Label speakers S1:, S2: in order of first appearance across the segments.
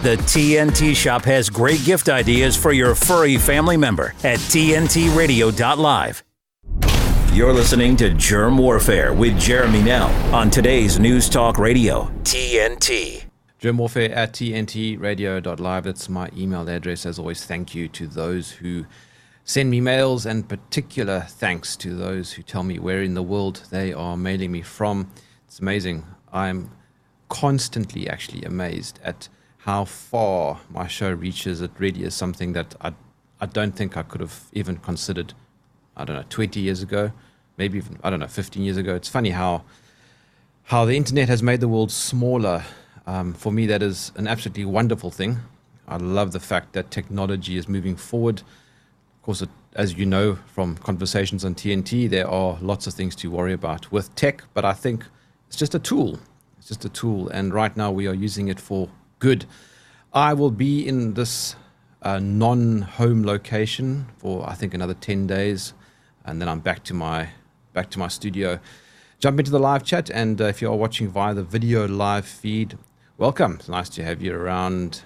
S1: The TNT Shop has great gift ideas for your furry family member at TNTRadio.live. You're listening to Jerm Warfare with Jeremy Nell on today's News Talk Radio, TNT.
S2: Jerm Warfare at TNTRadio.live. That's my email address. As always, thank you to those who send me mails, and particular thanks to those who tell me where in the world they are mailing me from. It's amazing. I'm constantly actually amazed at how far my show reaches. It really is something that I, I don't think I could have even considered, I don't know, 20 years ago, maybe even, I don't know, 15 years ago. It's funny how, how the internet has made the world smaller. Um, for me, that is an absolutely wonderful thing. I love the fact that technology is moving forward. Of course, it, as you know from conversations on TNT, there are lots of things to worry about with tech, but I think it's just a tool. It's just a tool. And right now we are using it for good. I will be in this uh, non home location for, I think, another 10 days. And then I'm back to my back to my studio. Jump into the live chat. And uh, if you are watching via the video live feed, welcome. It's nice to have you around.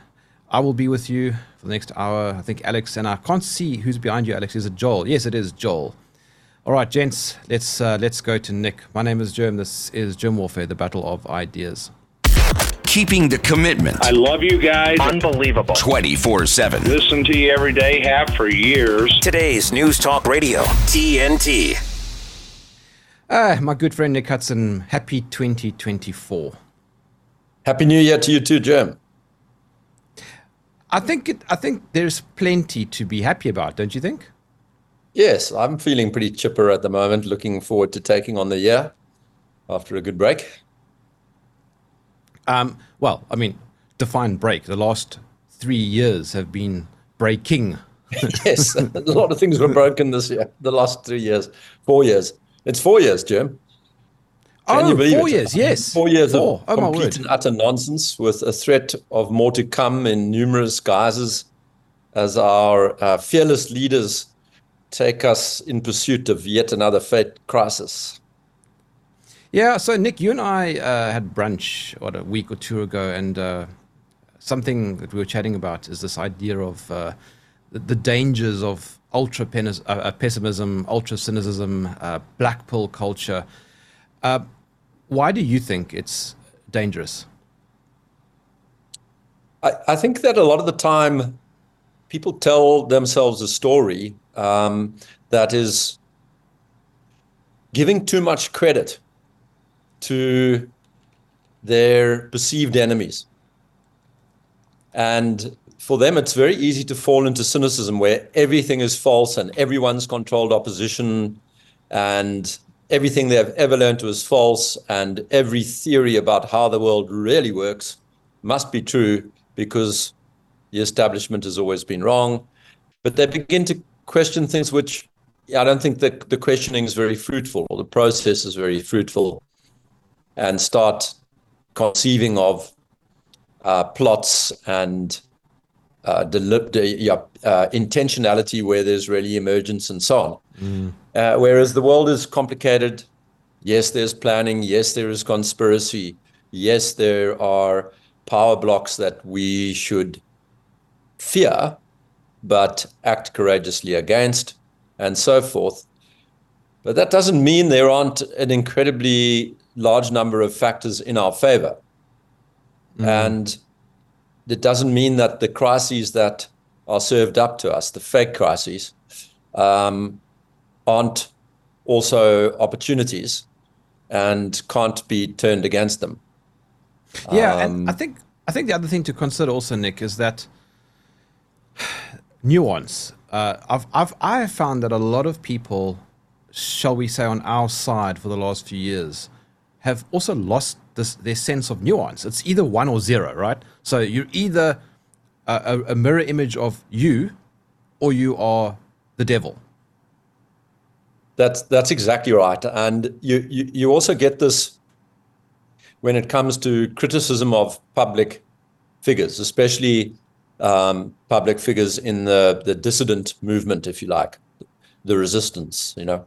S2: I will be with you for the next hour. I think Alex and I can't see who's behind you, Alex. Is it Joel? Yes, it is Joel. All right, gents, let's uh, let's go to Nick. My name is Jerm. This is Jerm Warfare, the battle of ideas.
S3: Keeping the commitment.
S4: I love you guys.
S5: Unbelievable.
S3: 24 7.
S4: Listen to you every day, have for years.
S1: Today's News Talk Radio, TNT.
S2: Ah, my good friend Nick Hudson, happy 2024.
S6: Happy New Year to you too, Jerm.
S2: I think it, I think there's plenty to be happy about, don't you think?
S6: Yes, I'm feeling pretty chipper at the moment. Looking forward to taking on the year after a good break.
S2: Um, well, I mean, define break. The last three years have been breaking.
S6: yes, a lot of things were broken this year. The last three years, four years. It's four years, Jerm.
S2: Can oh, four it? years, yes.
S6: Four years four. of oh, complete and utter nonsense with a threat of more to come in numerous guises as our uh, fearless leaders take us in pursuit of yet another fate crisis.
S2: Yeah, so Nick, you and I uh, had brunch what a week or two ago, and uh, something that we were chatting about is this idea of uh, the, the, dangers of ultra uh, uh, pessimism, ultra cynicism, uh, black pill culture. why do you think it's dangerous?
S6: I, I think that a lot of the time people tell themselves a story um, that is giving too much credit to their perceived enemies. And for them, it's very easy to fall into cynicism where everything is false and everyone's controlled opposition and everything they've ever learned was false and every theory about how the world really works must be true because the establishment has always been wrong. But they begin to question things which I don't think that the questioning is very fruitful or the process is very fruitful and start conceiving of uh, plots and uh, yeah, uh, intentionality where there's really emergence and so on. Mm. Uh, whereas the world is complicated. Yes, there's planning. Yes, there is conspiracy. Yes, there are power blocks that we should fear but act courageously against, and so forth. But that doesn't mean there aren't an incredibly large number of factors in our favor. Mm-hmm. And it doesn't mean that the crises that are served up to us, the fake crises, um, aren't also opportunities and can't be turned against them.
S2: Yeah, um, and I think I think the other thing to consider also, Nick, is that nuance. Uh, I've, I've, I have found that a lot of people, shall we say, on our side for the last few years, have also lost this, their sense of nuance. It's either one or zero, right? So you're either a, a mirror image of you, or you are the devil.
S6: That's that's exactly right, and you, you you also get this when it comes to criticism of public figures, especially um, public figures in the, the dissident movement, if you like, the resistance, you know.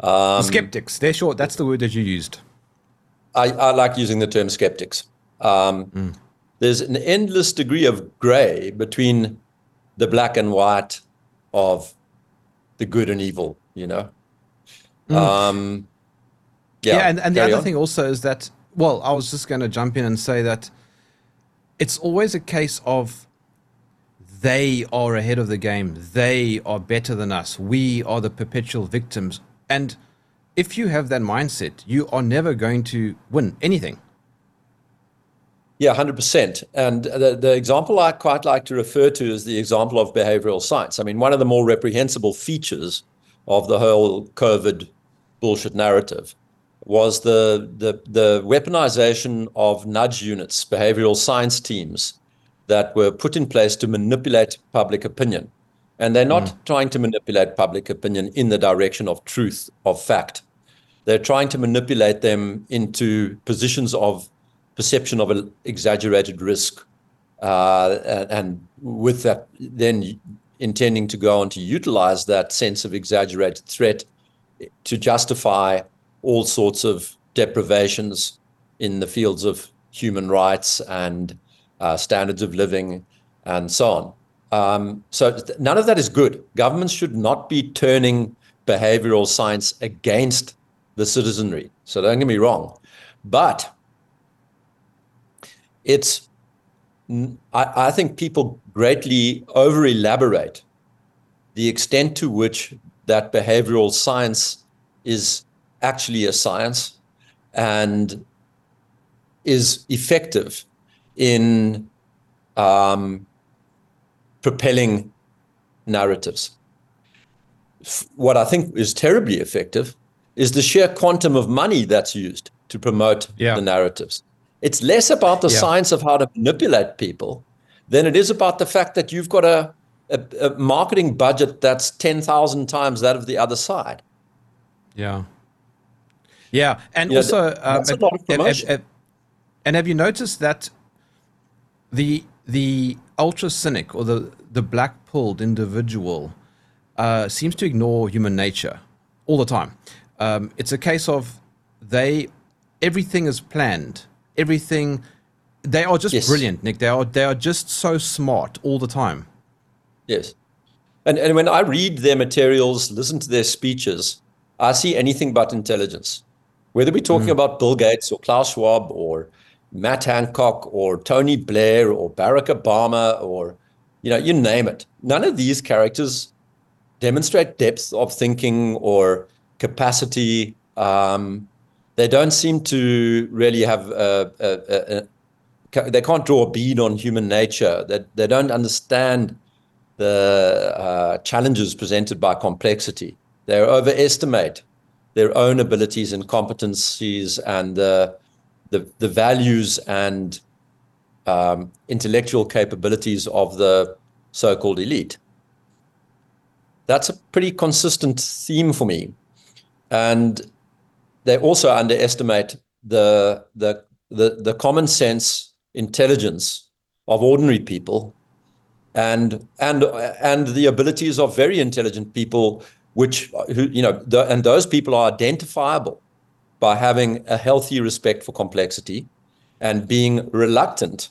S2: Um, skeptics, they're short. That's the word that you used.
S6: I, I like using the term skeptics. Um, mm. there's an endless degree of gray between the black and white of the good and evil, you know? Mm. Um,
S2: yeah, yeah, and, and the other on. thing also is that, well, I was just going to jump in and say that it's always a case of they are ahead of the game. They are better than us. We are the perpetual victims. And if you have that mindset, you are never going to win anything.
S6: Yeah, 100%. And the, the example I quite like to refer to is the example of behavioral science. I mean, one of the more reprehensible features of the whole COVID bullshit narrative was the, the, the weaponization of nudge units, behavioral science teams that were put in place to manipulate public opinion. And they're not mm. trying to manipulate public opinion in the direction of truth, of fact. They're trying to manipulate them into positions of perception of an exaggerated risk. Uh, and, with that, then intending to go on to utilize that sense of exaggerated threat to justify all sorts of deprivations in the fields of human rights and uh, standards of living and so on. Um, so none of that is good. Governments should not be turning behavioral science against the citizenry. So don't get me wrong, but it's I, I think people greatly over elaborate the extent to which that behavioral science is actually a science and is effective in um, propelling narratives. What I think is terribly effective is the sheer quantum of money that's used to promote yeah. the narratives. It's less about the yeah. science of how to manipulate people than it is about the fact that you've got a, a, a marketing budget that's 10,000 times that of the other side.
S2: Yeah. Yeah. And you also, know, uh, and, and, and have you noticed that the the ultra cynic or the the black pulled individual uh, seems to ignore human nature all the time. Um, it's a case of they everything is planned. Everything they are just yes. brilliant, Nick. They are they are just so smart all the time.
S6: Yes. And and when I read their materials, listen to their speeches, I see anything but intelligence. Whether we're talking mm. about Bill Gates or Klaus Schwab or Matt Hancock or Tony Blair or Barack Obama or, you know, you name it. None of these characters demonstrate depth of thinking or capacity. Um, they don't seem to really have a, a, a, they can't draw a bead on human nature. They, they, don't understand the uh, challenges presented by complexity. They overestimate their own abilities and competencies and the the, the values and um, intellectual capabilities of the so-called elite. That's a pretty consistent theme for me, and they also underestimate the the the, the common sense intelligence of ordinary people, and and and the abilities of very intelligent people, which who you know, the, and those people are identifiable by having a healthy respect for complexity and being reluctant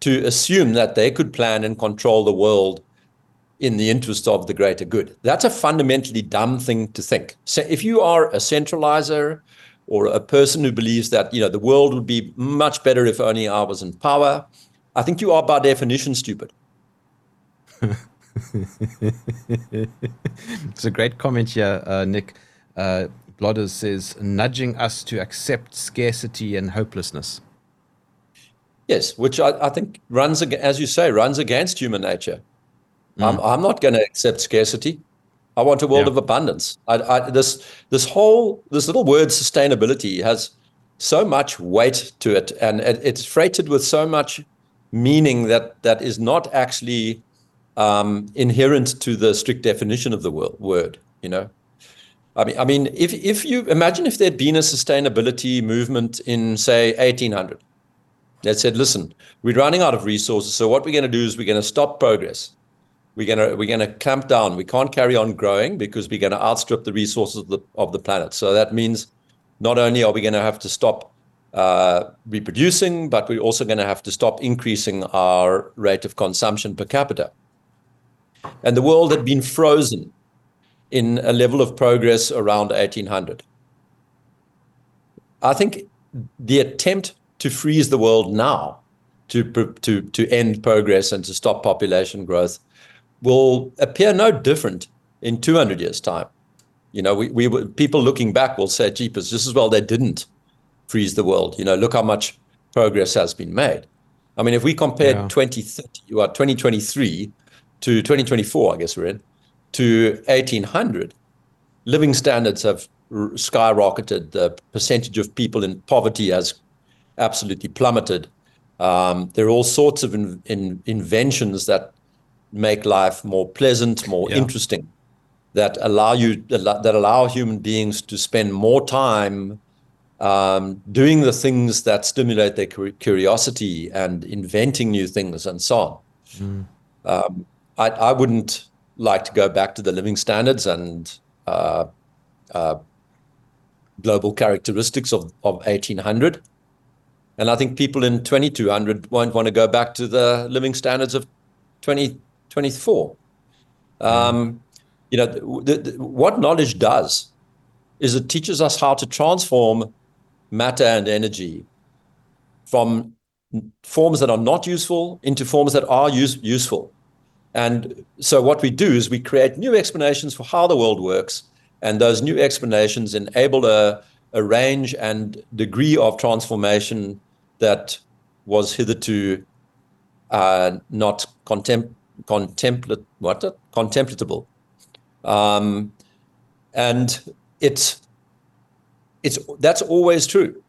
S6: to assume that they could plan and control the world in the interest of the greater good. That's a fundamentally dumb thing to think. So if you are a centralizer or a person who believes that you know the world would be much better if only I was in power, I think you are by definition stupid.
S2: it's a great comment here, uh, Nick. Uh, Blodders says, nudging us to accept scarcity and hopelessness.
S6: Yes, which I, I think runs, as you say, runs against human nature. Mm. I'm, I'm not going to accept scarcity. I want a world yeah. of abundance. I, I, this this whole this little word sustainability has so much weight to it, and it, it's freighted with so much meaning that that is not actually um, inherent to the strict definition of the word. You know, I mean, I mean, if if you imagine if there'd been a sustainability movement in say 1800 that said, listen, we're running out of resources, so what we're going to do is we're going to stop progress. We're going to we're going to clamp down. We can't carry on growing because we're going to outstrip the resources of the of the planet. So that means not only are we going to have to stop uh, reproducing, but we're also going to have to stop increasing our rate of consumption per capita. And the world had been frozen in a level of progress around 1800. I think the attempt to freeze the world now to, to, to end progress and to stop population growth will appear no different in 200 years' time. You know, we, we people looking back will say, "Jeepers, just as well they didn't freeze the world." You know, look how much progress has been made. I mean, if we compare yeah. 2030 or uh, 2023 to 2024, I guess we're in, to 1800, living standards have skyrocketed. The percentage of people in poverty has absolutely plummeted. Um, there are all sorts of in, in inventions that make life more pleasant, more yeah. interesting, that allow you that allow human beings to spend more time um, doing the things that stimulate their curiosity and inventing new things and so on. Mm. Um, I, I, wouldn't like to go back to the living standards and uh, uh, global characteristics of, of 1800. And I think people in 2200 won't want to go back to the living standards of 2024. Um, you know, the, the, what knowledge does is it teaches us how to transform matter and energy from forms that are not useful into forms that are use, useful. And so what we do is we create new explanations for how the world works, and those new explanations enable a, a range and degree of transformation that was hitherto uh, not contem- contemplat- what? contemplatable. Um, and it's it's that's always true.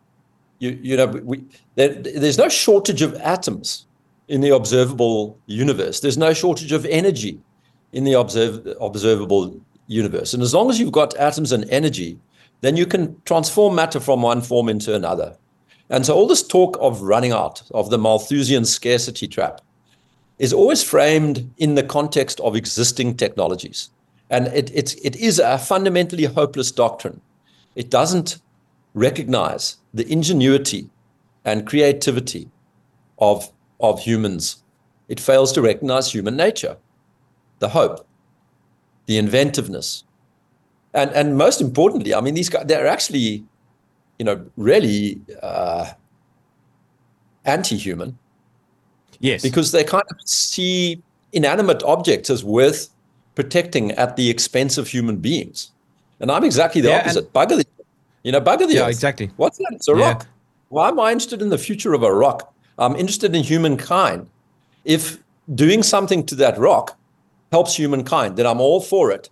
S6: You you know we there, there's no shortage of atoms in the observable universe. There's no shortage of energy in the observable universe. And as long as you've got atoms and energy, then you can transform matter from one form into another. And so all this talk of running out, of the Malthusian scarcity trap, is always framed in the context of existing technologies. And it, it's, it is a fundamentally hopeless doctrine. It doesn't recognize the ingenuity and creativity of, of humans. It fails to recognize human nature, the hope, the inventiveness. And, and most importantly, I mean, these guys, they're actually, you know, really uh, anti human.
S2: Yes.
S6: Because they kind of see inanimate objects as worth protecting at the expense of human beings. And I'm exactly the yeah, opposite. Bugger the, you know, bugger the
S2: yeah,
S6: earth.
S2: exactly.
S6: What's that? It's a yeah. rock. Why am I interested in the future of a rock? I'm interested in humankind. If doing something to that rock helps humankind, then I'm all for it.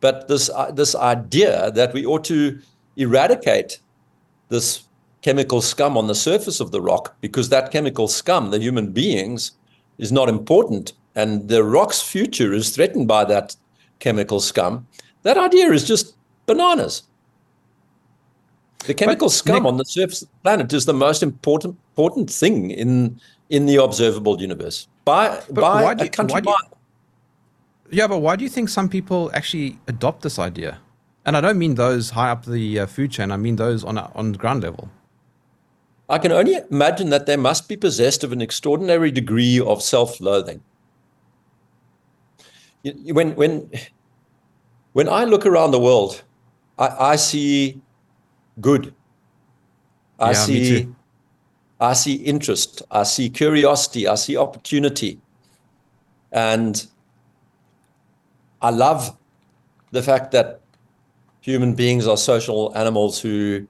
S6: But this uh, this idea that we ought to eradicate this chemical scum on the surface of the rock because that chemical scum, the human beings, is not important and the rock's future is threatened by that chemical scum, that idea is just bananas. The chemical but scum Nick, on the surface of the planet is the most important important thing in in the observable universe by by a country you,
S2: Yeah, but why do you think some people actually adopt this idea? And I don't mean those high up the uh, food chain. I mean those on a, on ground level.
S6: I can only imagine that they must be possessed of an extraordinary degree of self-loathing when when when I look around the world, I, I see good. I yeah, see I see interest. I see curiosity. I see opportunity. And I love the fact that human beings are social animals who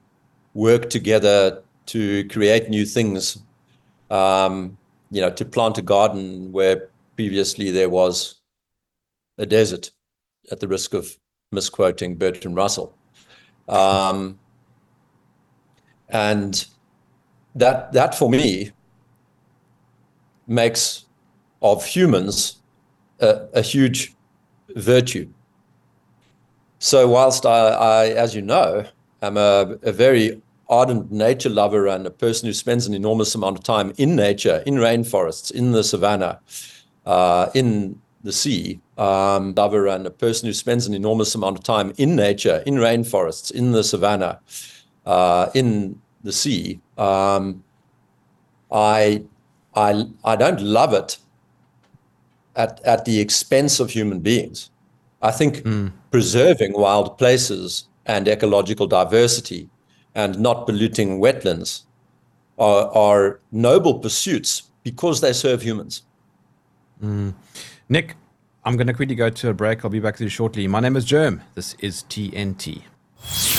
S6: work together to create new things. Um, you know, to plant a garden where previously there was a desert, at the risk of misquoting Bertrand Russell. Um, and that that for me makes of humans a, a huge virtue. So whilst I, I, as you know, am a, a very ardent nature lover and a person who spends an enormous amount of time in nature, in rainforests, in the savannah, uh, in the sea, um, lover and a person who spends an enormous amount of time in nature, in rainforests, in the savannah, uh, in the sea. Um, I, I, I don't love it at, at the expense of human beings. I think mm. preserving wild places and ecological diversity and not polluting wetlands are, are noble pursuits because they serve humans.
S2: Mm. Nick, I'm going to quickly go to a break. I'll be back to you shortly. My name is Jerm. This is TNT.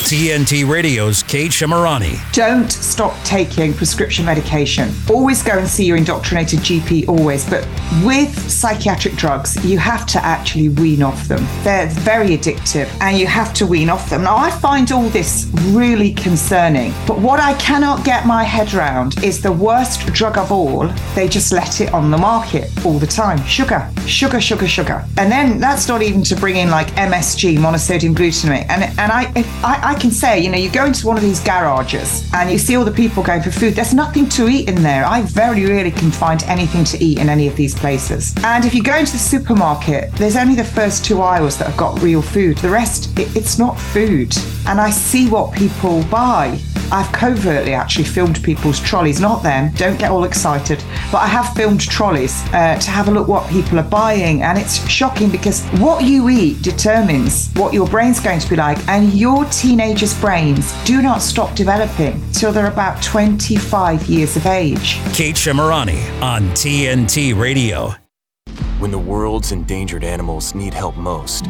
S1: TNT Radio's Kate Shemirani.
S5: Don't stop taking prescription medication. Always go and see your indoctrinated GP, always. But with psychiatric drugs, you have to actually wean off them. They're very addictive and you have to wean off them. Now, I find all this really concerning. But what I cannot get my head around is the worst drug of all. They just let it on the market all the time sugar, sugar, sugar, sugar. And then that's not even to bring in like MSG, monosodium glutamate. And, and I, I, I can say, you know, you go into one of these garages and you see all the people going for food. There's nothing to eat in there. I very rarely can find anything to eat in any of these places. And if you go into the supermarket, there's only the first two aisles that have got real food. The rest, it, it's not food. And I see what people buy. I've covertly actually filmed people's trolleys, not them, don't get all excited, but I have filmed trolleys uh, to have a look what people are buying. And it's shocking because what you eat determines what your brain's going to be like. And your teenagers' brains do not stop developing till they're about 25 years of age.
S1: Kate Shemirani on TNT Radio.
S7: When the world's endangered animals need help most,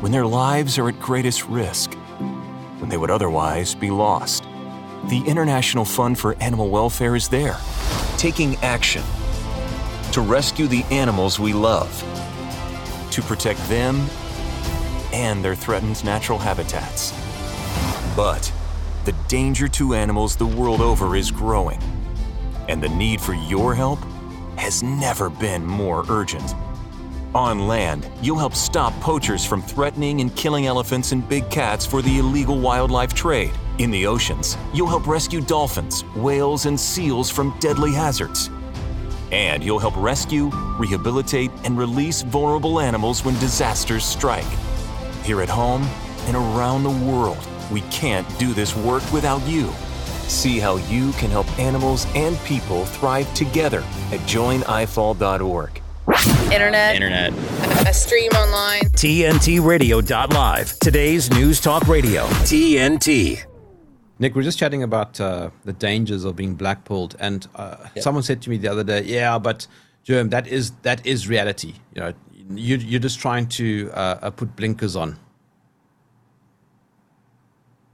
S7: when their lives are at greatest risk, when they would otherwise be lost the International Fund for Animal Welfare is there, taking action to rescue the animals we love, to protect them and their threatened natural habitats. But the danger to animals the world over is growing, and the need for your help has never been more urgent. On land, you'll help stop poachers from threatening and killing elephants and big cats for the illegal wildlife trade. In the oceans, you'll help rescue dolphins, whales, and seals from deadly hazards. And you'll help rescue, rehabilitate, and release vulnerable animals when disasters strike. Here at home and around the world, we can't do this work without you. See how you can help animals and people thrive together at joinifall.org.
S8: Internet.
S9: Internet.
S8: A stream online.
S1: TNTRadio.live. Today's News Talk Radio. TNT.
S2: Nick, we're just chatting about uh, the dangers of being blackballed, and uh, yeah. someone said to me the other day, "Yeah, but Jerm, that is that is reality. You know, you, you're just trying to uh, uh, put blinkers on."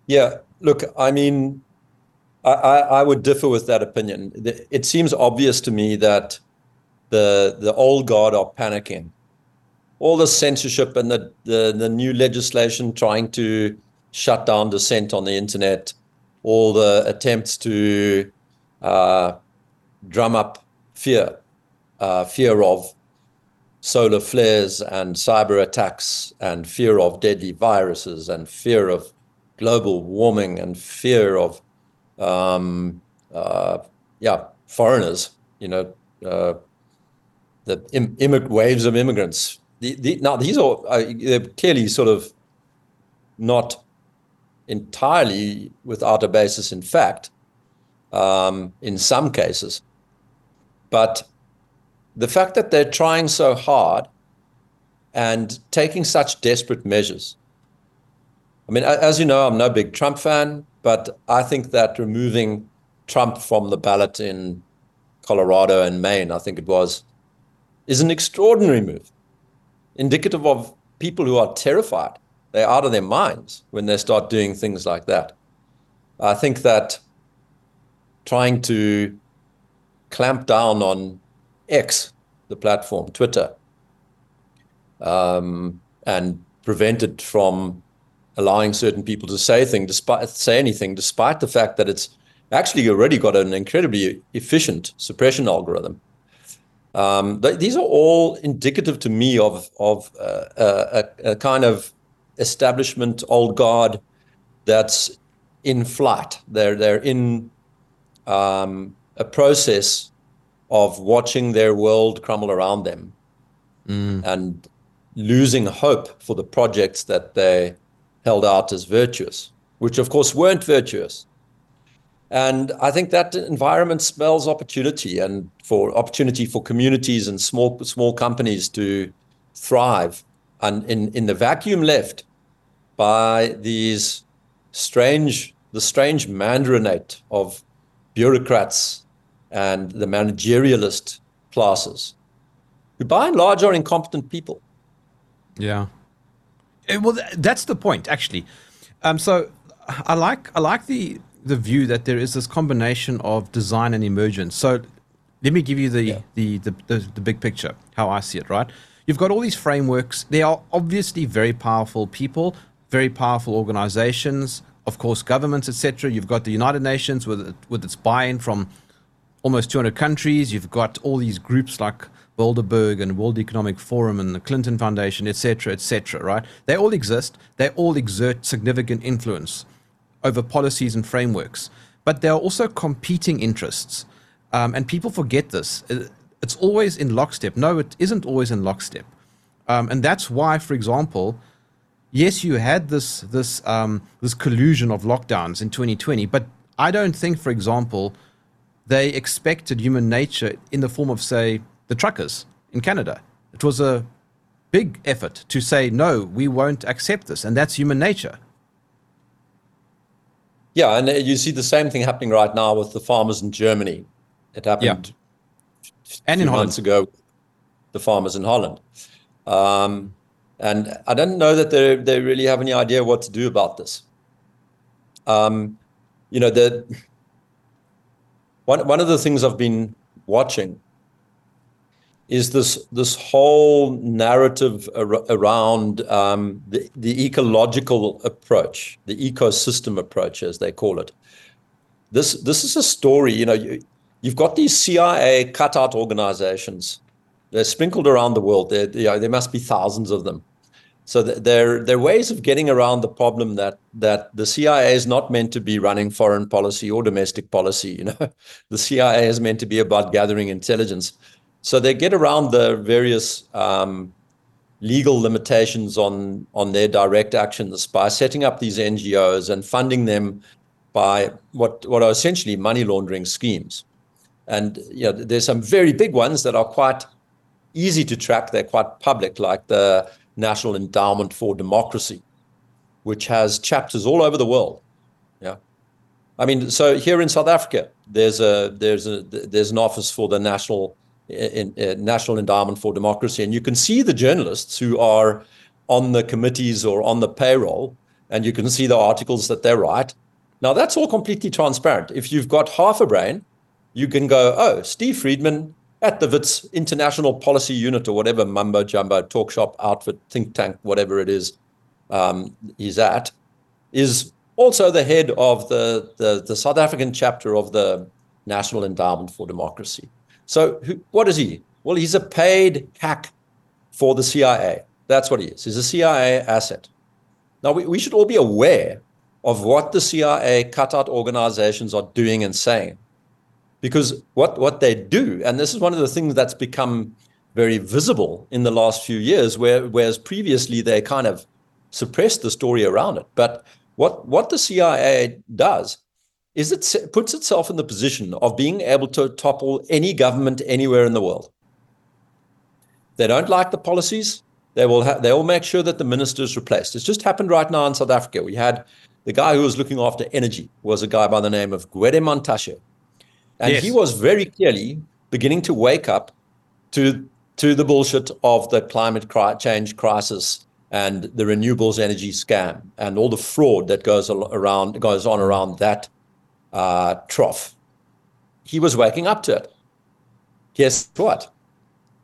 S6: Yeah, look, I mean, I, I would differ with that opinion. It seems obvious to me that the the old guard are panicking. All the censorship and the, the, the new legislation trying to shut down dissent on the internet all the attempts to uh, drum up fear, uh, fear of solar flares and cyber attacks, and fear of deadly viruses, and fear of global warming, and fear of um, uh, yeah foreigners. You know, uh, the Im- immig- waves of immigrants. The, the, now these are uh, they're clearly sort of not entirely without a basis in fact um, in some cases. But the fact that they're trying so hard and taking such desperate measures. I mean, as you know, I'm no big Trump fan, but I think that removing Trump from the ballot in Colorado and Maine, I think it was, is an extraordinary move, indicative of people who are terrified they're out of their minds when they start doing things like that. I think that trying to clamp down on X, the platform, Twitter, um, and prevent it from allowing certain people to say thing, despite say anything, despite the fact that it's actually already got an incredibly efficient suppression algorithm. Um, th- these are all indicative to me of of uh, a, a, kind of establishment, old guard that's in flight. They're they're in um, a process of watching their world crumble around them mm. and losing hope for the projects that they held out as virtuous, which of course weren't virtuous. And I think that environment spells opportunity and for opportunity for communities and small small companies to thrive. And in, in the vacuum left by these strange the strange mandarinate of bureaucrats and the managerialist classes, who by and large are incompetent people.
S2: Yeah. Eh, well, that's the point, actually. Um, so I like I like the the view that there is this combination of design and emergence. So let me give you the,
S6: Yeah.
S2: the, the, the, the big picture, how I see it, right? You've got all these frameworks. They are obviously very powerful people, very powerful organizations, of course, governments, etc. You've got the United Nations with, with its buy-in from almost 200 countries. You've got all these groups like Bilderberg and World Economic Forum and the Clinton Foundation, etc., etc. Right? They all exist. They all exert significant influence over policies and frameworks, but there are also competing interests, um, and people forget this. It's always in lockstep. No, it isn't always in lockstep, um, and that's why, for example, yes, you had this this um, this collusion of lockdowns in 2020, but I don't think, for example, they expected human nature in the form of, say, the truckers in Canada. It was a big effort to say, no, we won't accept this, and that's human nature.
S6: Yeah, and uh, you see the same thing happening right now with the farmers in Germany. It happened
S2: And in
S6: months
S2: Holland.
S6: ago, the farmers in Holland. Um, and I don't know that they they really have any idea what to do about this. Um, you know, the one one of the things I've been watching is this this whole narrative ar- around um, the the ecological approach, the ecosystem approach, as they call it. This this is a story. You know, you, you've got these CIA cutout organizations. They're sprinkled around the world. There, you know, there must be thousands of them. So th- there, there are ways of getting around the problem that that the CIA is not meant to be running foreign policy or domestic policy. You know, the CIA is meant to be about gathering intelligence. So they get around the various um, legal limitations on on their direct actions by setting up these NGOs and funding them by what what are essentially money laundering schemes. And you know, there's some very big ones that are quite easy to track. They're quite public, like the National Endowment for Democracy, which has chapters all over the world. Yeah, I mean, so here in South Africa, there's a there's a there's an office for the National in, uh, National Endowment for Democracy, and you can see the journalists who are on the committees or on the payroll, and you can see the articles that they write. Now that's all completely transparent. If you've got half a brain, you can go, oh, Steve Friedman at the WITS International Policy Unit or whatever mumbo jumbo talk shop outfit, think tank, whatever it is um, he's at, is also the head of the, the, the South African chapter of the National Endowment for Democracy. So who, what is he? Well, he's a paid hack for the CIA. That's what he is. He's a CIA asset. Now, we, we should all be aware of what the CIA cutout organizations are doing and saying. Because what, what they do, and this is one of the things that's become very visible in the last few years, where, whereas previously they kind of suppressed the story around it. But what, what the CIA does is it puts itself in the position of being able to topple any government anywhere in the world. They don't like the policies. They will ha- they will make sure that the minister is replaced. It's just happened right now in South Africa. We had the guy who was looking after energy was a guy by the name of Gwede Mantashe. And
S2: Yes.
S6: he was very clearly beginning to wake up to to the bullshit of the climate cri- change crisis and the renewables energy scam and all the fraud that goes around goes on around that uh, trough. He was waking up to it. Guess what?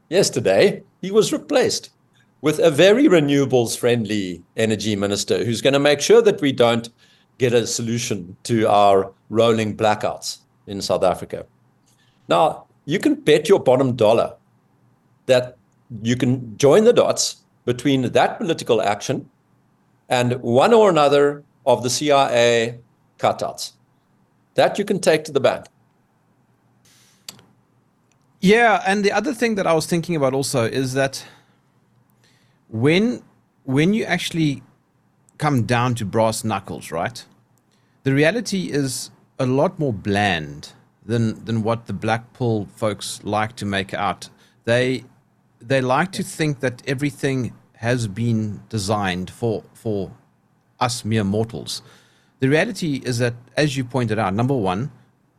S6: Yesterday, he was replaced with a very renewables friendly energy minister who's going to make sure that we don't get a solution to our rolling blackouts in South Africa. Now, you can bet your bottom dollar that you can join the dots between that political action and one or another of the CIA cutouts. That you can take to the bank.
S2: Yeah, and the other thing that I was thinking about also is that when when you actually come down to brass knuckles, right? The reality is a lot more bland than than what the black pill folks like to make out. They they like to think that everything has been designed for for us mere mortals. The reality is that, as you pointed out, number one,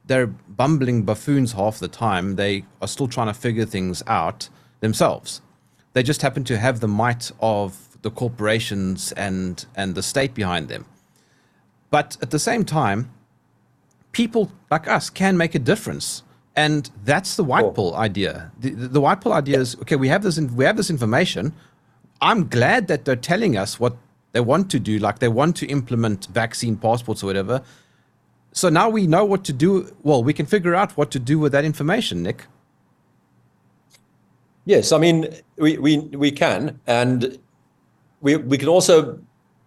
S2: they're bumbling buffoons half the time. They are still trying to figure things out themselves. They just happen to have the might of the corporations and and the state behind them. But at the same time, people like us can make a difference. And that's the white pill idea. The, the, the white pill idea is okay. We have this. In, we have this information. I'm glad that they're telling us what they want to do. Like they want to implement vaccine passports or whatever. So now we know what to do. Well, we can figure out what to do with that information, Nick.
S6: Yes, I mean we we we can, and we we can also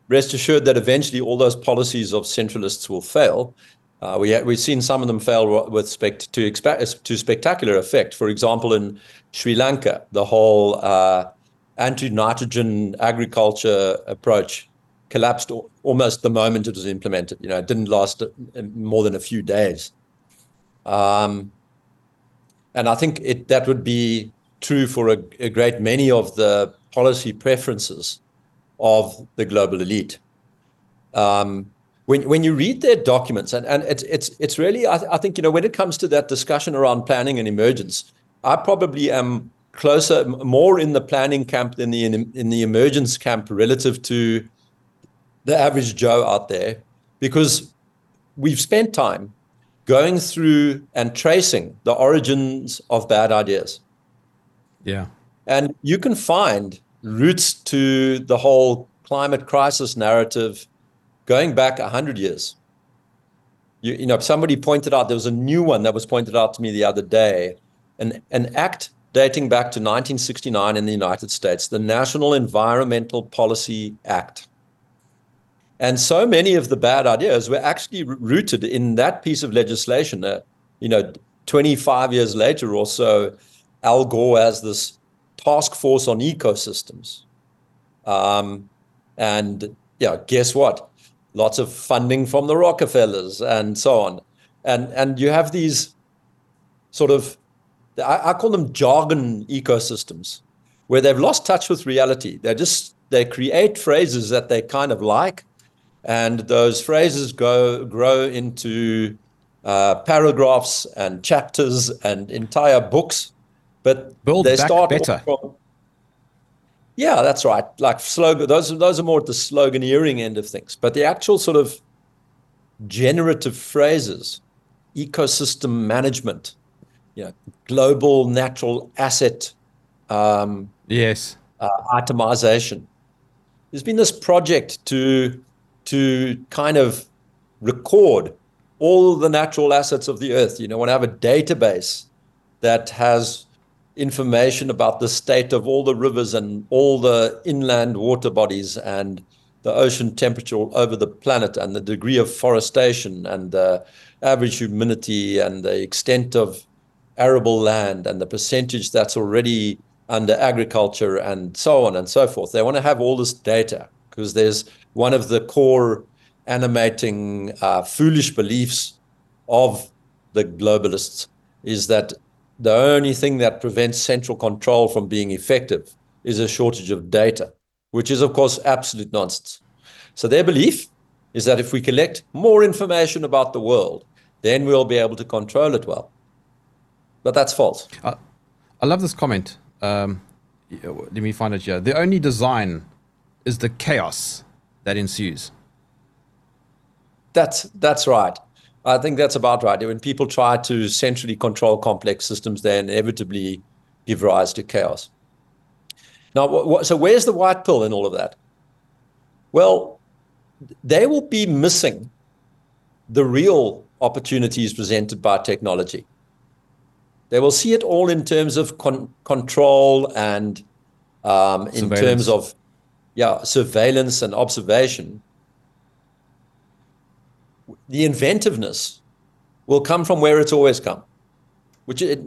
S6: rest assured that eventually all those policies of centralists will fail. Uh, we we've seen some of them fail with spect- to expect to spectacular effect. For example, in Sri Lanka, the whole uh, anti-nitrogen agriculture approach collapsed almost the moment it was implemented. You know, it didn't last uh, more than a few days. Um, and I think it, that would be true for a, a, great many of the policy preferences of the global elite. Um, when, when you read their documents, and, and it's, it's, it's really, I, I think, you know, when it comes to that discussion around planning and emergence, I probably am closer, more in the planning camp than the in, in the emergence camp relative to the average Joe out there, because we've spent time going through and tracing the origins of bad ideas.
S2: Yeah.
S6: And you can find roots to the whole climate crisis narrative going back 100 years. You, you know, somebody pointed out, there was a new one that was pointed out to me the other day, an, an act dating back to 1969 in the United States, the National Environmental Policy Act. And so many of the bad ideas were actually rooted in that piece of legislation. Uh, you know, 25 years later or so, Al Gore has this task force on ecosystems. Um, and yeah, guess what? Lots of funding from the Rockefellers and so on. And, and you have these sort of I, I call them jargon ecosystems, where they've lost touch with reality. They just they create phrases that they kind of like, and those phrases go grow into uh, paragraphs and chapters and entire books. But
S2: Build
S6: they
S2: back
S6: start
S2: better.
S6: From, yeah, that's right. Like slogan, those those are more at the sloganeering end of things. But the actual sort of generative phrases, ecosystem management, you know, global natural asset um,
S2: yes
S6: uh, itemization. There's been this project to to kind of record all the natural assets of the earth. You know, want to have a database that has information about the state of all the rivers and all the inland water bodies and the ocean temperature all over the planet and the degree of forestation and the average humidity and the extent of arable land and the percentage that's already under agriculture and so on and so forth. They want to have all this data because there's one of the core animating uh, foolish beliefs of the globalists is that the only thing that prevents central control from being effective is a shortage of data, which is, of course, absolute nonsense. So their belief is that if we collect more information about the world, then we'll be able to control it well. But that's false.
S2: I, I love this comment. Um, let me find it here. The only design is the chaos that ensues.
S6: That's that's right. I think that's about right. When people try to centrally control complex systems, they inevitably give rise to chaos. Now, what, so where's the white pill in all of that? Well, they will be missing the real opportunities presented by technology. They will see it all in terms of con- control and um, in terms of yeah surveillance and observation. The inventiveness will come from where it's always come, which it,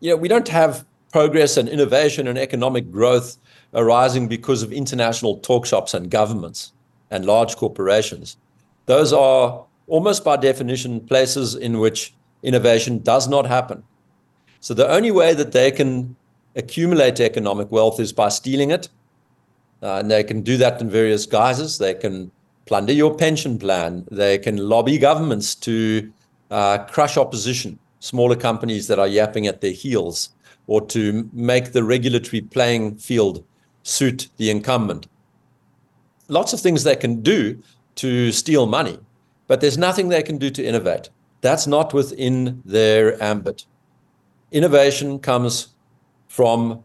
S6: you know we don't have progress and innovation and economic growth arising because of international talk shops and governments and large corporations. Those are almost by definition, places in which innovation does not happen. So the only way that they can accumulate economic wealth is by stealing it. Uh, and they can do that in various guises. They can plunder your pension plan. They can lobby governments to uh, crush opposition, smaller companies that are yapping at their heels, or to make the regulatory playing field suit the incumbent. Lots of things they can do to steal money, but there's nothing they can do to innovate. That's not within their ambit. Innovation comes from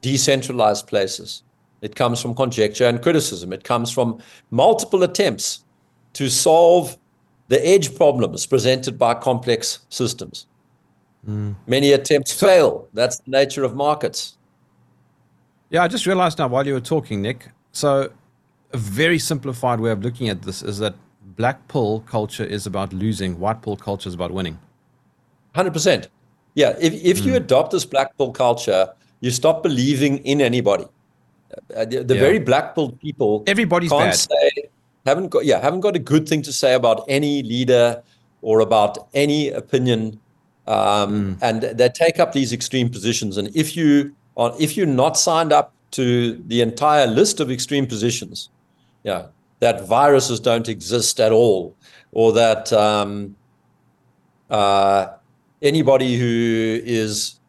S6: decentralized places. It comes from conjecture and criticism. It comes from multiple attempts to solve the edge problems presented by complex systems. Mm. Many attempts so, fail. That's the nature of markets.
S2: Yeah, I just realized now while you were talking, Nick. So, a very simplified way of looking at this is that black pill culture is about losing, white pill culture is about winning.
S6: 100%. Yeah, if, if mm. you adopt this black pill culture, you stop believing in anybody. Uh, the, the yeah. very black pill people
S2: everybody's
S6: can't
S2: bad.
S6: say haven't got yeah haven't got a good thing to say about any leader or about any opinion um, mm. and they take up these extreme positions and if you are if you're not signed up to the entire list of extreme positions yeah that viruses don't exist at all or that um, uh, anybody who is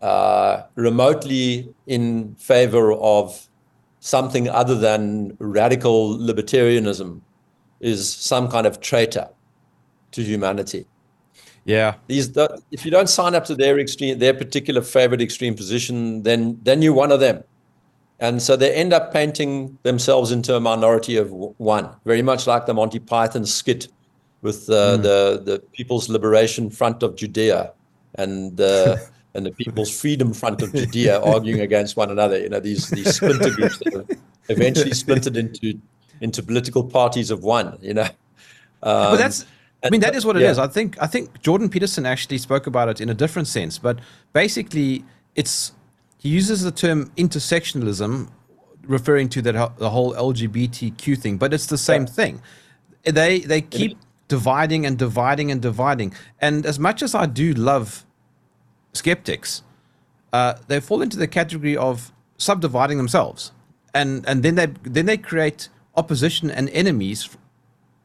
S6: uh, remotely in favor of something other than radical libertarianism is some kind of traitor to humanity.
S2: Yeah.
S6: These, if you don't sign up to their extreme, their particular favorite extreme position, then then you're one of them. And so they end up painting themselves into a minority of one, very much like the Monty Python skit with uh, mm. the the People's Liberation Front of Judea and uh, and the People's Freedom Front of Judea arguing against one another. You know, these these splinter groups that eventually splintered into into political parties of one. You know,
S2: um, but that's. I mean, that is what it yeah. is. I think I think Jordan Peterson actually spoke about it in a different sense, but basically, it's he uses the term intersectionalism, referring to that the whole LGBTQ thing, but it's the same yeah. thing. They they keep dividing and dividing and dividing, and as much as I do love skeptics, uh, they fall into the category of subdividing themselves, and and then they then they create opposition and enemies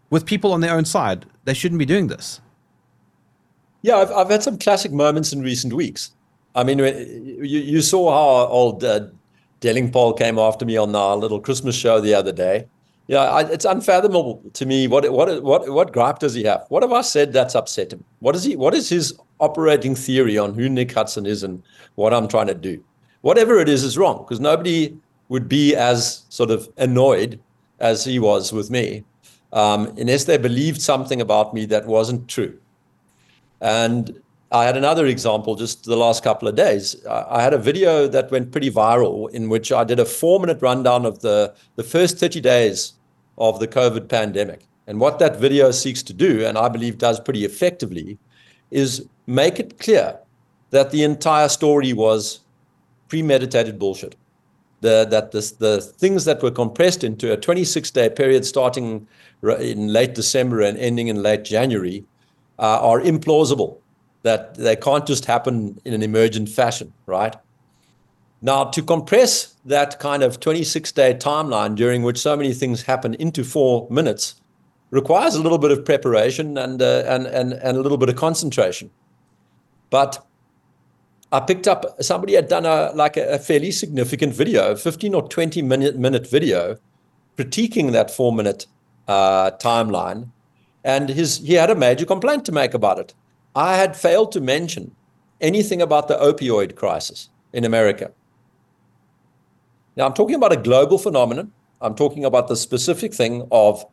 S2: with people on their own side. They shouldn't be doing this.
S6: Yeah, I've, I've had some classic moments in recent weeks. I mean, you, you saw how old uh, Delingpole came after me on our little Christmas show the other day. Yeah, I, it's unfathomable to me. What what what what gripe does he have? What have I said that's upset him? What is he? What is his operating theory on who Nick Hudson is and what I'm trying to do? Whatever it is is wrong because nobody would be as sort of annoyed as he was with me, um, unless they believed something about me that wasn't true. And I had another example just the last couple of days. I had a video that went pretty viral in which I did a four minute rundown of the, the first 30 days of the COVID pandemic. And what that video seeks to do, and I believe does pretty effectively, is make it clear that the entire story was premeditated bullshit. The, that this, the things that were compressed into a 26 day period starting in late December and ending in late January uh, are implausible, that they can't just happen in an emergent fashion, right? Now, to compress that kind of 26 day timeline during which so many things happen into four minutes requires a little bit of preparation and, uh, and, and, and a little bit of concentration. But I picked up somebody had done a like a, a fairly significant video, 15 or 20 minute minute video, critiquing that four minute uh, timeline, and his he had a major complaint to make about it. I had failed to mention anything about the opioid crisis in America. Now, I'm talking about a global phenomenon. I'm talking about the specific thing of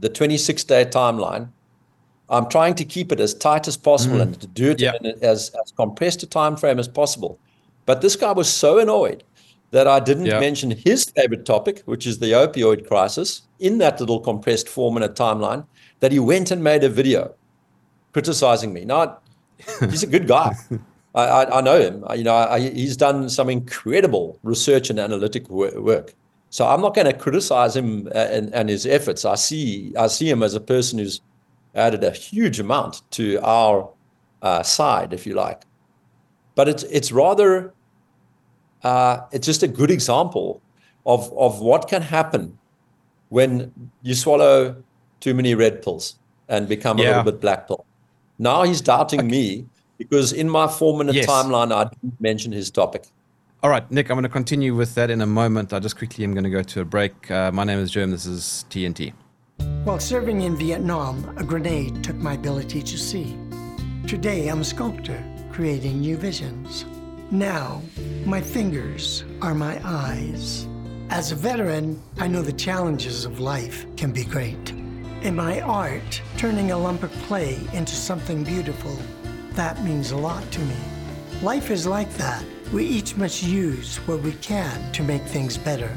S6: the 26 day timeline. I'm trying to keep it as tight as possible mm. and to do it in as, as compressed a time frame as possible. But this guy was so annoyed that I didn't mention his favorite topic, which is the opioid crisis, in that little compressed four minute timeline, that he went and made a video criticizing me. Now, he's a good guy. I, I, I, know him. I, you know, I, he's done some incredible research and analytic work. So I'm not going to criticize him uh, and, and, his efforts. I see, I see him as a person who's added a huge amount to our uh, side, if you like. But it's it's rather uh, it's just a good example of of what can happen when you swallow too many red pills and become a little bit black pill. Now he's doubting me because in my four minute
S2: Yes.
S6: timeline I didn't mention his topic.
S2: All right, Nick, I'm going to continue with that in a moment. I just quickly am going to go to a break. Uh, my name is Jerm. This is TNT.
S9: While serving in Vietnam, a grenade took my ability to see. Today, I'm a sculptor, creating new visions. Now, my fingers are my eyes. As a veteran, I know the challenges of life can be great. In my art, turning a lump of clay into something beautiful, that means a lot to me. Life is like that. We each must use what we can to make things better.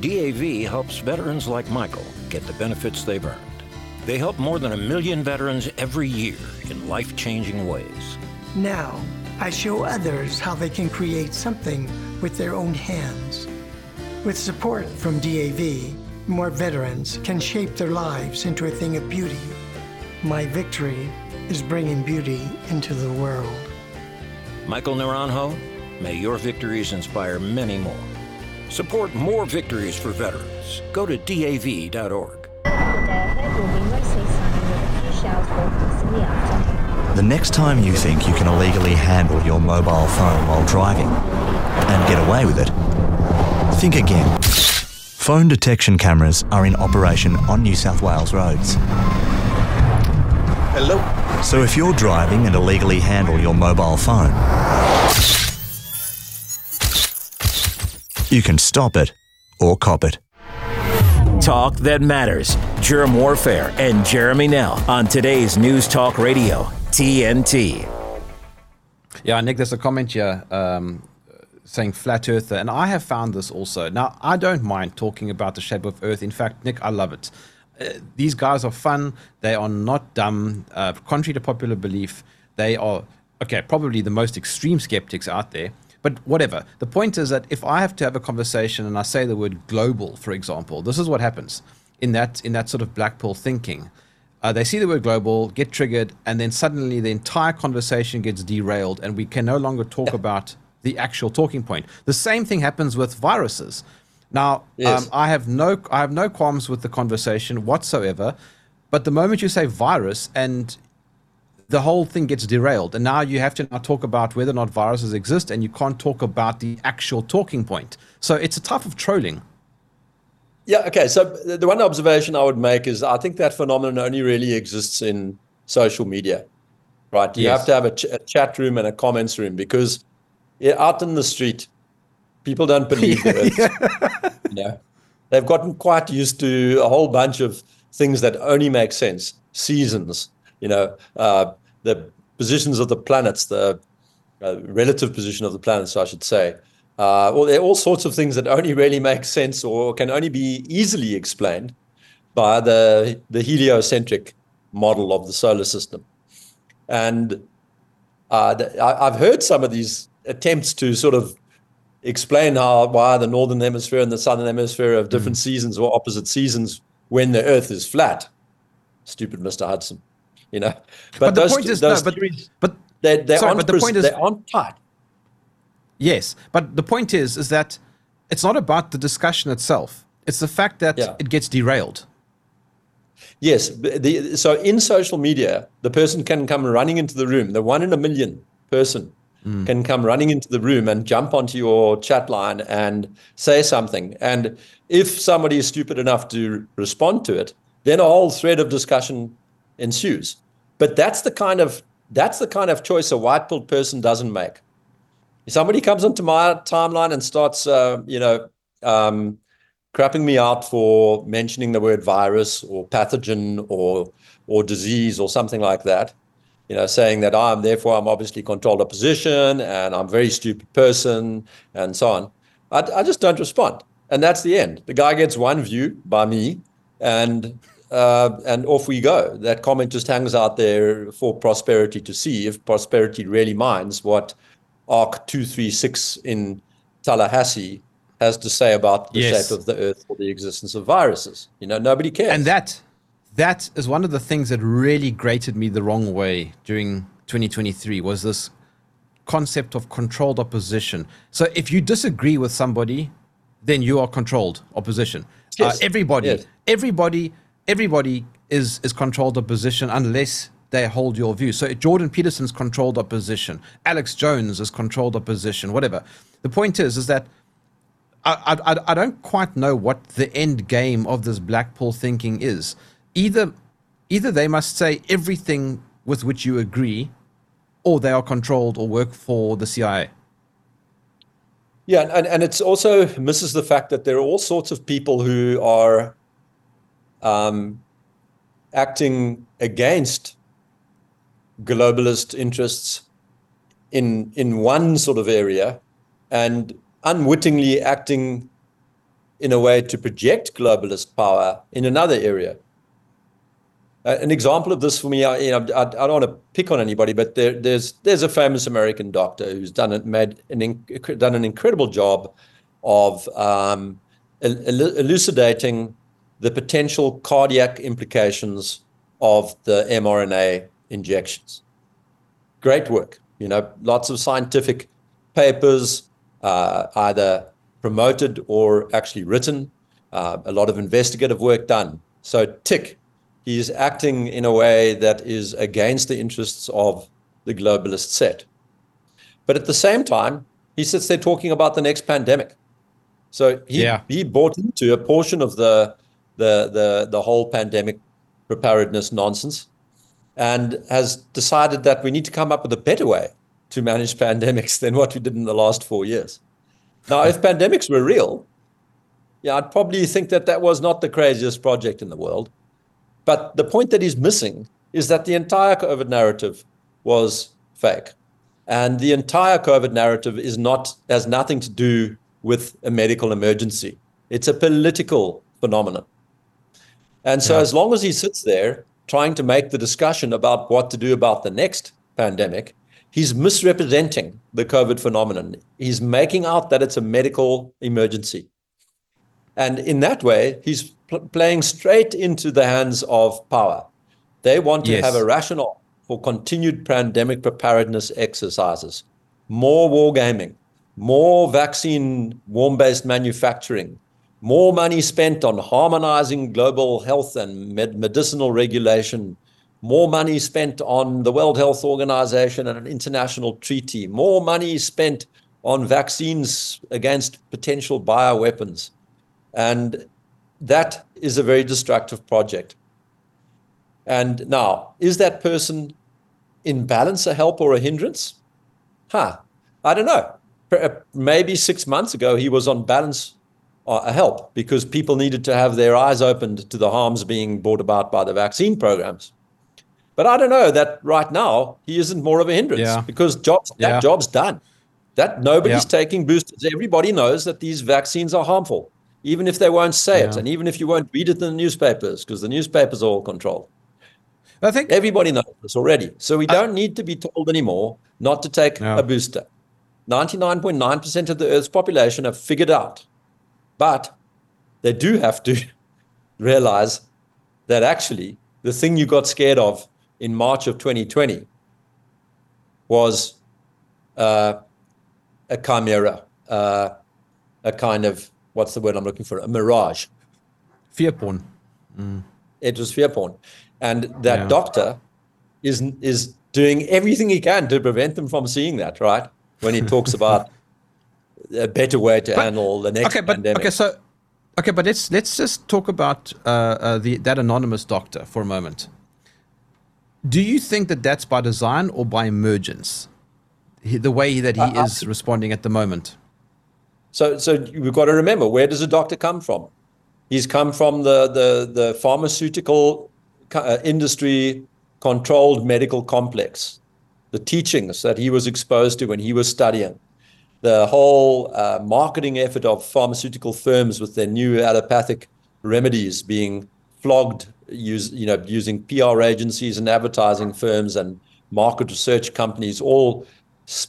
S10: DAV helps veterans like Michael get the benefits they've earned. They help more than a million veterans every year in life changing ways.
S9: Now, I show others how they can create something with their own hands. With support from DAV, more veterans can shape their lives into a thing of beauty. My victory is bringing beauty into the world.
S10: Michael Naranjo, may your victories inspire many more. Support more victories for veterans. Go to DAV.org.
S11: The next time you think you can illegally handle your mobile phone while driving and get away with it, think again. Phone detection cameras are in operation on New South Wales roads.
S6: Hello.
S11: So if you're driving and illegally handle your mobile phone, you can stop it or cop it.
S1: Talk that matters. Jerm Warfare and Jeremy Nell on today's News Talk Radio, TNT.
S2: Yeah, Nick, there's a comment here um, saying flat earther, and I have found this also. Now, I don't mind talking about the shape of Earth. In fact, Nick, I love it. Uh, these guys are fun. They are not dumb. Uh, contrary to popular belief, they are, okay, probably the most extreme skeptics out there. But whatever. The point is that if I have to have a conversation and I say the word global, for example, this is what happens in that in that sort of black pill thinking. Uh, they see the word global, get triggered, and then suddenly the entire conversation gets derailed, and we can no longer talk about the actual talking point. The same thing happens with viruses. Now,
S6: Yes.
S2: um, I have no I have no qualms with the conversation whatsoever, but the moment you say virus and the whole thing gets derailed, and now you have to now talk about whether or not viruses exist, and you can't talk about the actual talking point. So it's a type of trolling.
S6: Yeah, okay. So the one observation I would make is I think that phenomenon only really exists in social media, right? You
S2: Yes.
S6: have to have a, ch- a chat room and a comments room because yeah, out in the street, people don't believe the. You know, they've gotten quite used to a whole bunch of things that only make sense. Seasons, you know, uh, the positions of the planets, the uh, relative position of the planets, I should say. Uh, well, there are all sorts of things that only really make sense or can only be easily explained by the the heliocentric model of the solar system. And uh, th- I, I've heard some of these attempts to sort of explain how why the northern hemisphere and the southern hemisphere have different mm. seasons or opposite seasons when the Earth is flat. Stupid Mr. Hudson, you know.
S2: But, the
S6: those-
S2: point is, no, but,
S6: theories,
S2: but
S6: they, they
S2: sorry,
S6: aren't
S2: but the point is,
S6: they aren't tight.
S2: Yes, but the point is, is that it's not about the discussion itself. It's the fact that
S6: Yeah.
S2: it gets derailed.
S6: Yes. The, so in social media, the person can come running into the room. The one in a million person can come running into the room and jump onto your chat line and say something. And if somebody is stupid enough to respond to it, then a whole thread of discussion ensues. But that's the kind of that's the kind of choice a white pilled person doesn't make. If somebody comes onto my timeline and starts, uh, you know, um, crapping me out for mentioning the word virus or pathogen or or disease or something like that, you know, saying that I'm therefore I'm obviously controlled opposition and I'm a very stupid person and so on. I, I just don't respond, and that's the end. The guy gets one view by me, and uh, and off we go. That comment just hangs out there for prosperity to see if prosperity really minds what ARC two three six in Tallahassee has to say about the
S2: Yes.
S6: shape of the earth or the existence of viruses. You know, nobody cares.
S2: And that, that is one of the things that really grated me the wrong way during 2023 was this concept of controlled opposition. So if you disagree with somebody, then you are controlled opposition.
S6: Yes.
S2: Uh, everybody,
S6: Yes.
S2: everybody, everybody is is controlled opposition unless they hold your view. So Jordan Peterson's controlled opposition, Alex Jones is controlled opposition, whatever. The point is, is that I, I, I don't quite know what the end game of this black pill thinking is. Either, either they must say everything with which you agree, or they are controlled or work for the CIA.
S6: Yeah, and, and it's also misses the fact that there are all sorts of people who are um, acting against globalist interests in in one sort of area and unwittingly acting in a way to project globalist power in another area. Uh, an example of this for me, I, you know, I, I don't want to pick on anybody, but there, there's there's a famous American doctor who's done it, made an inc- done an incredible job of um, el- el- elucidating the potential cardiac implications of the mRNA injections. Great work, you know, lots of scientific papers, uh, either promoted or actually written, uh, a lot of investigative work done. So tick he is acting in a way that is against the interests of the globalist set. But at the same time, he sits there talking about the next pandemic. So he,
S2: Yeah.
S6: he bought into a portion of the, the, the, the whole pandemic preparedness nonsense and has decided that we need to come up with a better way to manage pandemics than what we did in the last four years. Now, if pandemics were real, yeah, I'd probably think that that was not the craziest project in the world. But the point that he's missing is that the entire COVID narrative was fake. And the entire COVID narrative is not has nothing to do with a medical emergency. It's a political phenomenon. And so
S2: Yeah.
S6: as long as he sits there trying to make the discussion about what to do about the next pandemic, he's misrepresenting the COVID phenomenon. He's making out that it's a medical emergency. And in that way, he's pl- playing straight into the hands of power. They want to
S2: Yes.
S6: have a rationale for continued pandemic preparedness exercises, more wargaming, more vaccine warm based manufacturing, more money spent on harmonizing global health and med- medicinal regulation, more money spent on the World Health Organization and an international treaty, more money spent on vaccines against potential bioweapons. And that is a very destructive project. And now, is that person in balance a help or a hindrance? Huh, I don't know. Uh, Maybe six months ago, he was on balance uh, a help because people needed to have their eyes opened to the harms being brought about by the vaccine programs. But I don't know that right now he isn't more of a hindrance
S2: Yeah.
S6: because jobs, that
S2: Yeah.
S6: job's done. That nobody's
S2: Yeah.
S6: taking boosters. Everybody knows that these vaccines are harmful, even if they won't say it, and even if you won't read it in the newspapers, because the newspapers are all controlled.
S2: I think
S6: Everybody knows this already. So we don't need to be told anymore not to take
S2: No.
S6: a booster. 99.9% of the Earth's population have figured out. But they do have to realize that actually the thing you got scared of in March of 2020 was uh, a chimera, uh, a kind of, what's the word I'm looking for? A mirage.
S2: fear porn.
S6: It was fear porn. And that
S2: Yeah.
S6: doctor is, is doing everything he can to prevent them from seeing that, right? When he talks about a better way to handle the next
S2: okay, but
S6: pandemic.
S2: okay, so okay, but let's let's just talk about uh, uh, the that anonymous doctor for a moment. Do you think that that's by design or by emergence? He, the way that he
S6: I- I
S2: is responding at the moment.
S6: So, so we've got to remember where does a doctor come from? He's come from the the the pharmaceutical uh, industry controlled medical complex, the teachings that he was exposed to when he was studying, the whole uh, marketing effort of pharmaceutical firms with their new allopathic remedies being flogged, use you know using PR agencies and advertising firms and market research companies all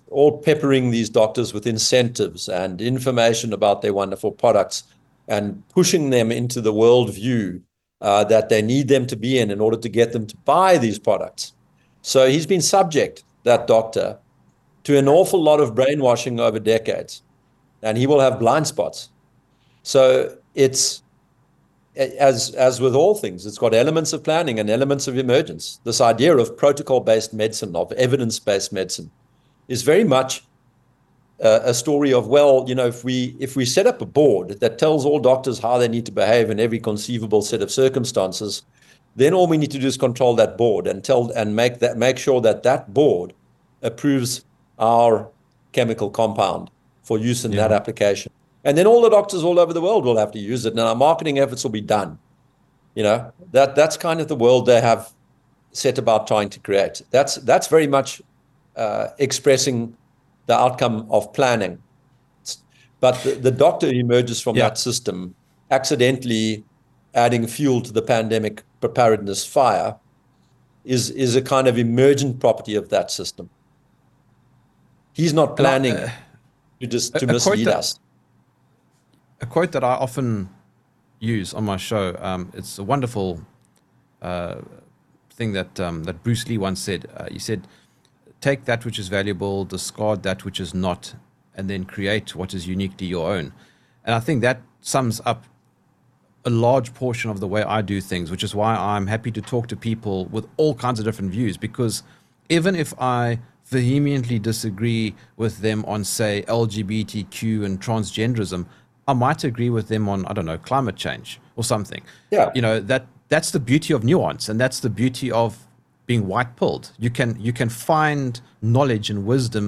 S6: all peppering these doctors with incentives and information about their wonderful products and pushing them into the worldview uh, that they need them to be in in order to get them to buy these products. So he's been subject, that doctor, to an awful lot of brainwashing over decades, and he will have blind spots. So it's as as with all things, it's got elements of planning and elements of emergence. This idea of protocol-based medicine, of evidence-based medicine, is very much uh, a story of well, you know, if we if we set up a board that tells all doctors how they need to behave in every conceivable set of circumstances, then all we need to do is control that board and tell and make that make sure that that board approves our chemical compound for use in yeah. that application. And then all the doctors all over the world will have to use it, and our marketing efforts will be done. You know that that's kind of the world they have set about trying to create. That's that's very much uh, expressing the outcome of planning. But the, the doctor emerges from yeah. that system, accidentally adding fuel to the pandemic preparedness fire, is is a kind of emergent property of that system. He's not planning uh, to just to mislead us
S2: a quote that I often use on my show. Um, it's a wonderful uh, thing that um, that Bruce Lee once said. Uh, he said, "Take that which is valuable, discard that which is not, and then create what is uniquely your own." And I think that sums up a large portion of the way I do things, which is why I'm happy to talk to people with all kinds of different views. Because even if I vehemently disagree with them on, say, LGBTQ and transgenderism, I might agree with them on I don't know climate change or something.
S6: Yeah,
S2: you know that that's the beauty of nuance, and that's the beauty of being white pilled. You can you can find knowledge and wisdom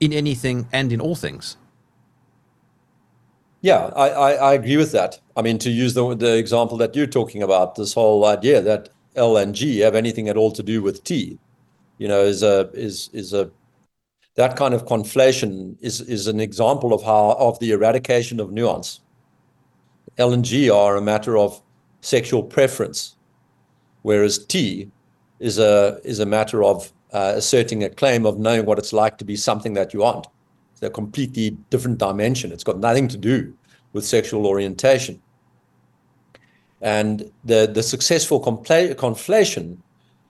S2: in anything and in all things.
S6: Yeah, I, I, I agree with that. I mean, to use the the example that you're talking about, this whole idea that L and G have anything at all to do with T, you know, is a is is a that kind of conflation is, is an example of how of the eradication of nuance. L and G are a matter of sexual preference, whereas T is a is a matter of uh, asserting a claim of knowing what it's like to be something that you aren't. It's a completely different dimension. It's got nothing to do with sexual orientation. And the the successful compla- conflation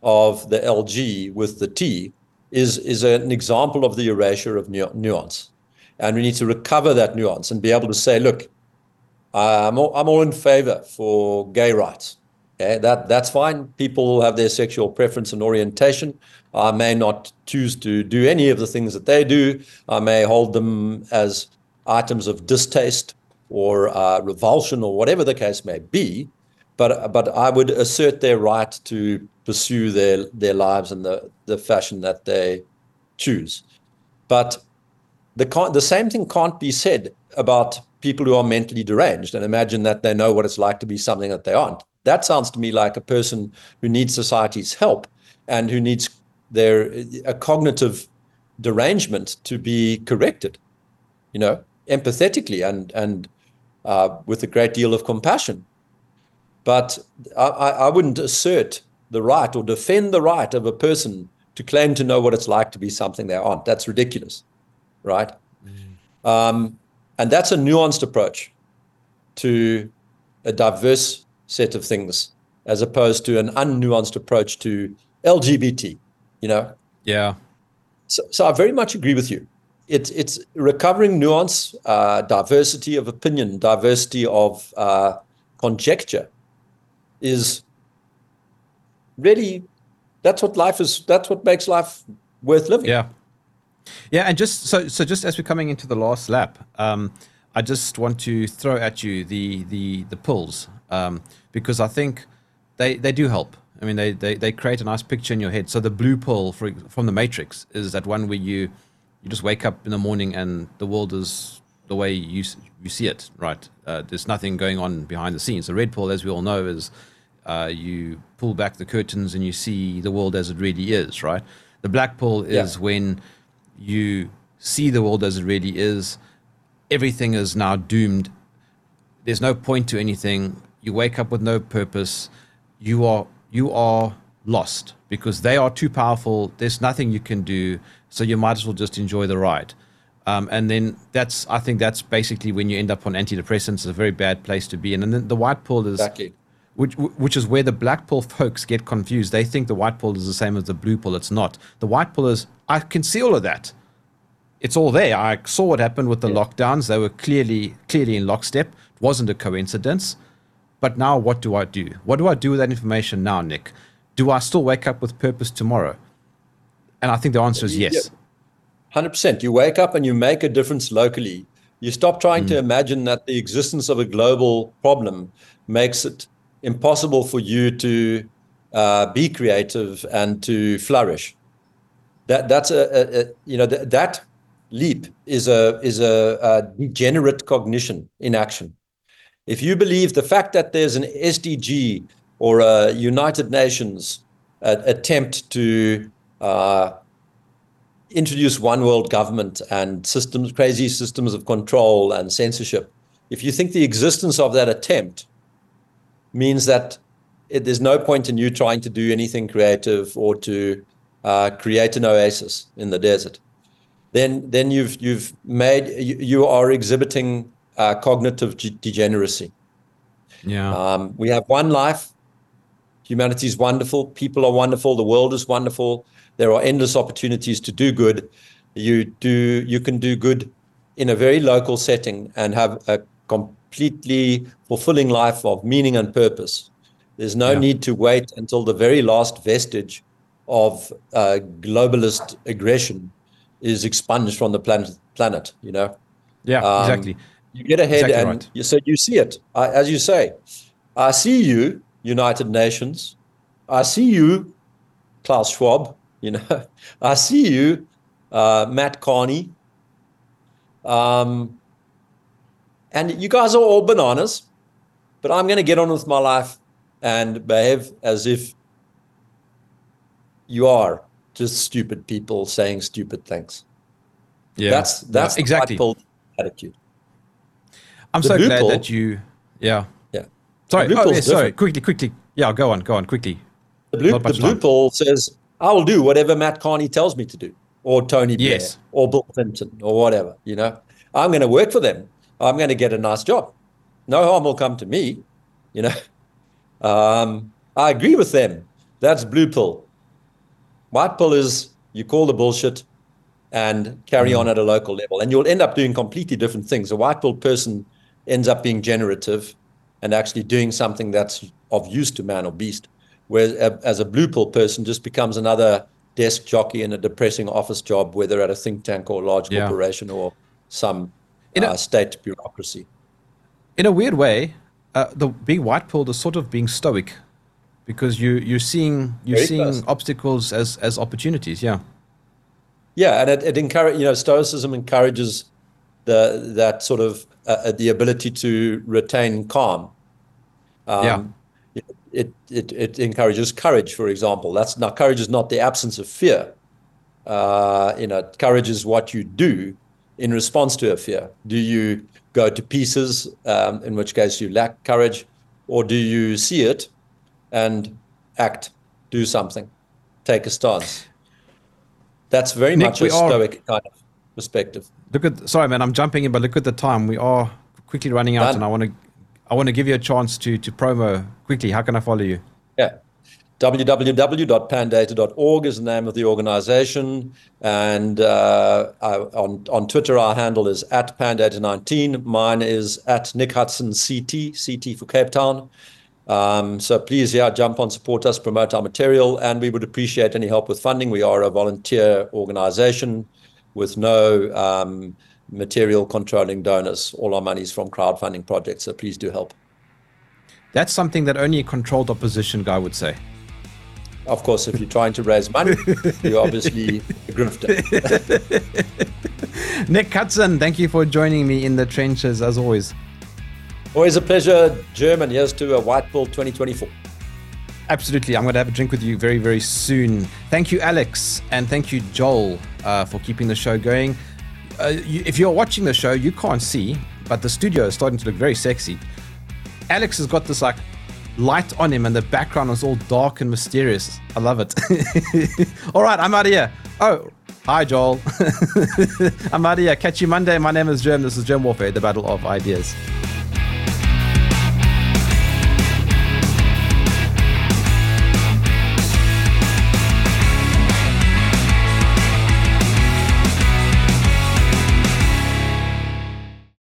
S6: of the LG with the T is, is an example of the erasure of nuance. And we need to recover that nuance and be able to say, look, I'm all, I'm all in favor for gay rights. Okay, that, that's fine. People have their sexual preference and orientation. I may not choose to do any of the things that they do. I may hold them as items of distaste or uh, revulsion or whatever the case may be. But, but I would assert their right to pursue their their lives in the the fashion that they choose. But the the same thing can't be said about people who are mentally deranged and imagine that they know what it's like to be something that they aren't. That sounds to me like a person who needs society's help and who needs their a cognitive derangement to be corrected, you know, empathetically and and uh, with a great deal of compassion. But I, I wouldn't assert the right or defend the right of a person to claim to know what it's like to be something they aren't. That's ridiculous, right? Mm. Um, and that's a nuanced approach to a diverse set of things as opposed to an unnuanced approach to LGBT, you know?
S2: Yeah.
S6: So, so I very much agree with you. It's, it's recovering nuance, uh, diversity of opinion, diversity of uh, conjecture is really that's what life is that's what makes life worth living
S2: yeah yeah and just so so just as we're coming into the last lap um, i just want to throw at you the the the pills um, because i think they they do help i mean they, they they create a nice picture in your head so the blue pill for, from the matrix is that one where you you just wake up in the morning and the world is the way you you see it right uh, there's nothing going on behind the scenes the red pill as we all know is uh, you pull back the curtains and you see the world as it really is, right? The black pill is yeah. when you see the world as it really is. Everything is now doomed. There's no point to anything. You wake up with no purpose. You are you are lost because they are too powerful. There's nothing you can do. So you might as well just enjoy the ride. Um, and then that's I think that's basically when you end up on antidepressants. It's a very bad place to be. in. And then the white pill is
S6: exactly
S2: which which is where the black pill folks get confused. They think the white pill is the same as the blue pill. It's not. The white pill is I can see all of that. It's all there. I saw what happened with the yeah. lockdowns. They were clearly clearly in lockstep. It wasn't a coincidence. But now what do I do? What do I do with that information now, Nick? Do I still wake up with purpose tomorrow? And I think the answer is yes.
S6: Hundred percent. You wake up and you make a difference locally. You stop trying mm. to imagine that the existence of a global problem makes it impossible for you to uh, be creative and to flourish. That that's a, a, a you know th- that leap is a is a, a, degenerate cognition in action. If you believe the fact that there's an SDG or a United Nations attempt to uh, introduce one world government and systems, crazy systems of control and censorship, if you think the existence of that attempt means that it, there's no point in you trying to do anything creative or to uh, create an oasis in the desert, then then you've you've made you, you are exhibiting uh, cognitive degeneracy.
S2: Yeah.
S6: Um, we have one life. Humanity is wonderful. People are wonderful. The world is wonderful. There are endless opportunities to do good. You do you can do good in a very local setting and have a completely fulfilling life of meaning and purpose. There's no yeah. need to wait until the very last vestige of uh, globalist aggression is expunged from the planet. Planet, you know.
S2: Yeah, um, exactly.
S6: You get ahead, exactly and right. you, so you see it. I, as you say, I see you, United Nations. I see you, Klaus Schwab. You know, I see you, uh, Mark Carney. Um, and you guys are all bananas, but I'm going to get on with my life and behave as if you are just stupid people saying stupid things. Yeah, that's that's
S2: yeah, exactly
S6: attitude.
S2: I'm the so glad that you. Yeah.
S6: Yeah.
S2: Sorry. Oh, yeah, sorry. Quickly, quickly. Yeah, go on. Go on. Quickly.
S6: The blue, the pill says, "I will do whatever Mark Carney tells me to do, or Tony Blair, yes. or Bill Clinton, or whatever. You know, I'm going to work for them. I'm going to get a nice job. No harm will come to me. You know, um, I agree with them. That's blue pill. White pill is you call the bullshit and carry mm. on at a local level, and you'll end up doing completely different things. A white pill person ends up being generative and actually doing something that's of use to man or beast, whereas as a blue pill person just becomes another desk jockey in a depressing office job, whether at a think tank or a large yeah. corporation or some in uh, state bureaucracy.
S2: In a weird way, uh, the being white pilled is sort of being stoic, because you you're seeing you're Very seeing close. obstacles as as opportunities. Yeah.
S6: Yeah, and it, it encourage you know stoicism encourages the that sort of uh, uh the ability to retain calm.
S2: Um, yeah.
S6: It, it, it encourages courage, for example. That's now courage is not the absence of fear. Uh, you know, courage is what you do in response to a fear? Do you go to pieces, um, in which case you lack courage, or do you see it and act, do something, take a stance? That's very Nick, much a stoic kind of perspective.
S2: Look at sorry, man, I'm jumping in, but look at the time. We are quickly running out, Done. and I want to I want to give you a chance to to promo quickly. How can I follow you?
S6: Yeah www.pandata.org is the name of the organization. And uh, I, on, on Twitter, our handle is at pandata19. Mine is at Nick Hudson CT, CT for Cape Town. Um, so please, yeah, jump on, support us, promote our material, and we would appreciate any help with funding. We are a volunteer organization with no um, material controlling donors. All our money is from crowdfunding projects, so please do help.
S2: That's something that only a controlled opposition guy would say.
S6: Of course, if you're trying to raise money, you're obviously a grifter.
S2: Nick Hudson, thank you for joining me in the trenches as always.
S6: Always a pleasure, German. Here's to a White Bull 2024.
S2: Absolutely. I'm going to have a drink with you very, very soon. Thank you, Alex. And thank you, Joel, uh, for keeping the show going. Uh, you, if you're watching the show, you can't see, but the studio is starting to look very sexy. Alex has got this like light on him and the background is all dark and mysterious. I love it. all right, I'm out of here. Oh, hi, Joel. I'm out of here. Catch you Monday. My name is Jerm. This is Jerm Warfare, the battle of ideas.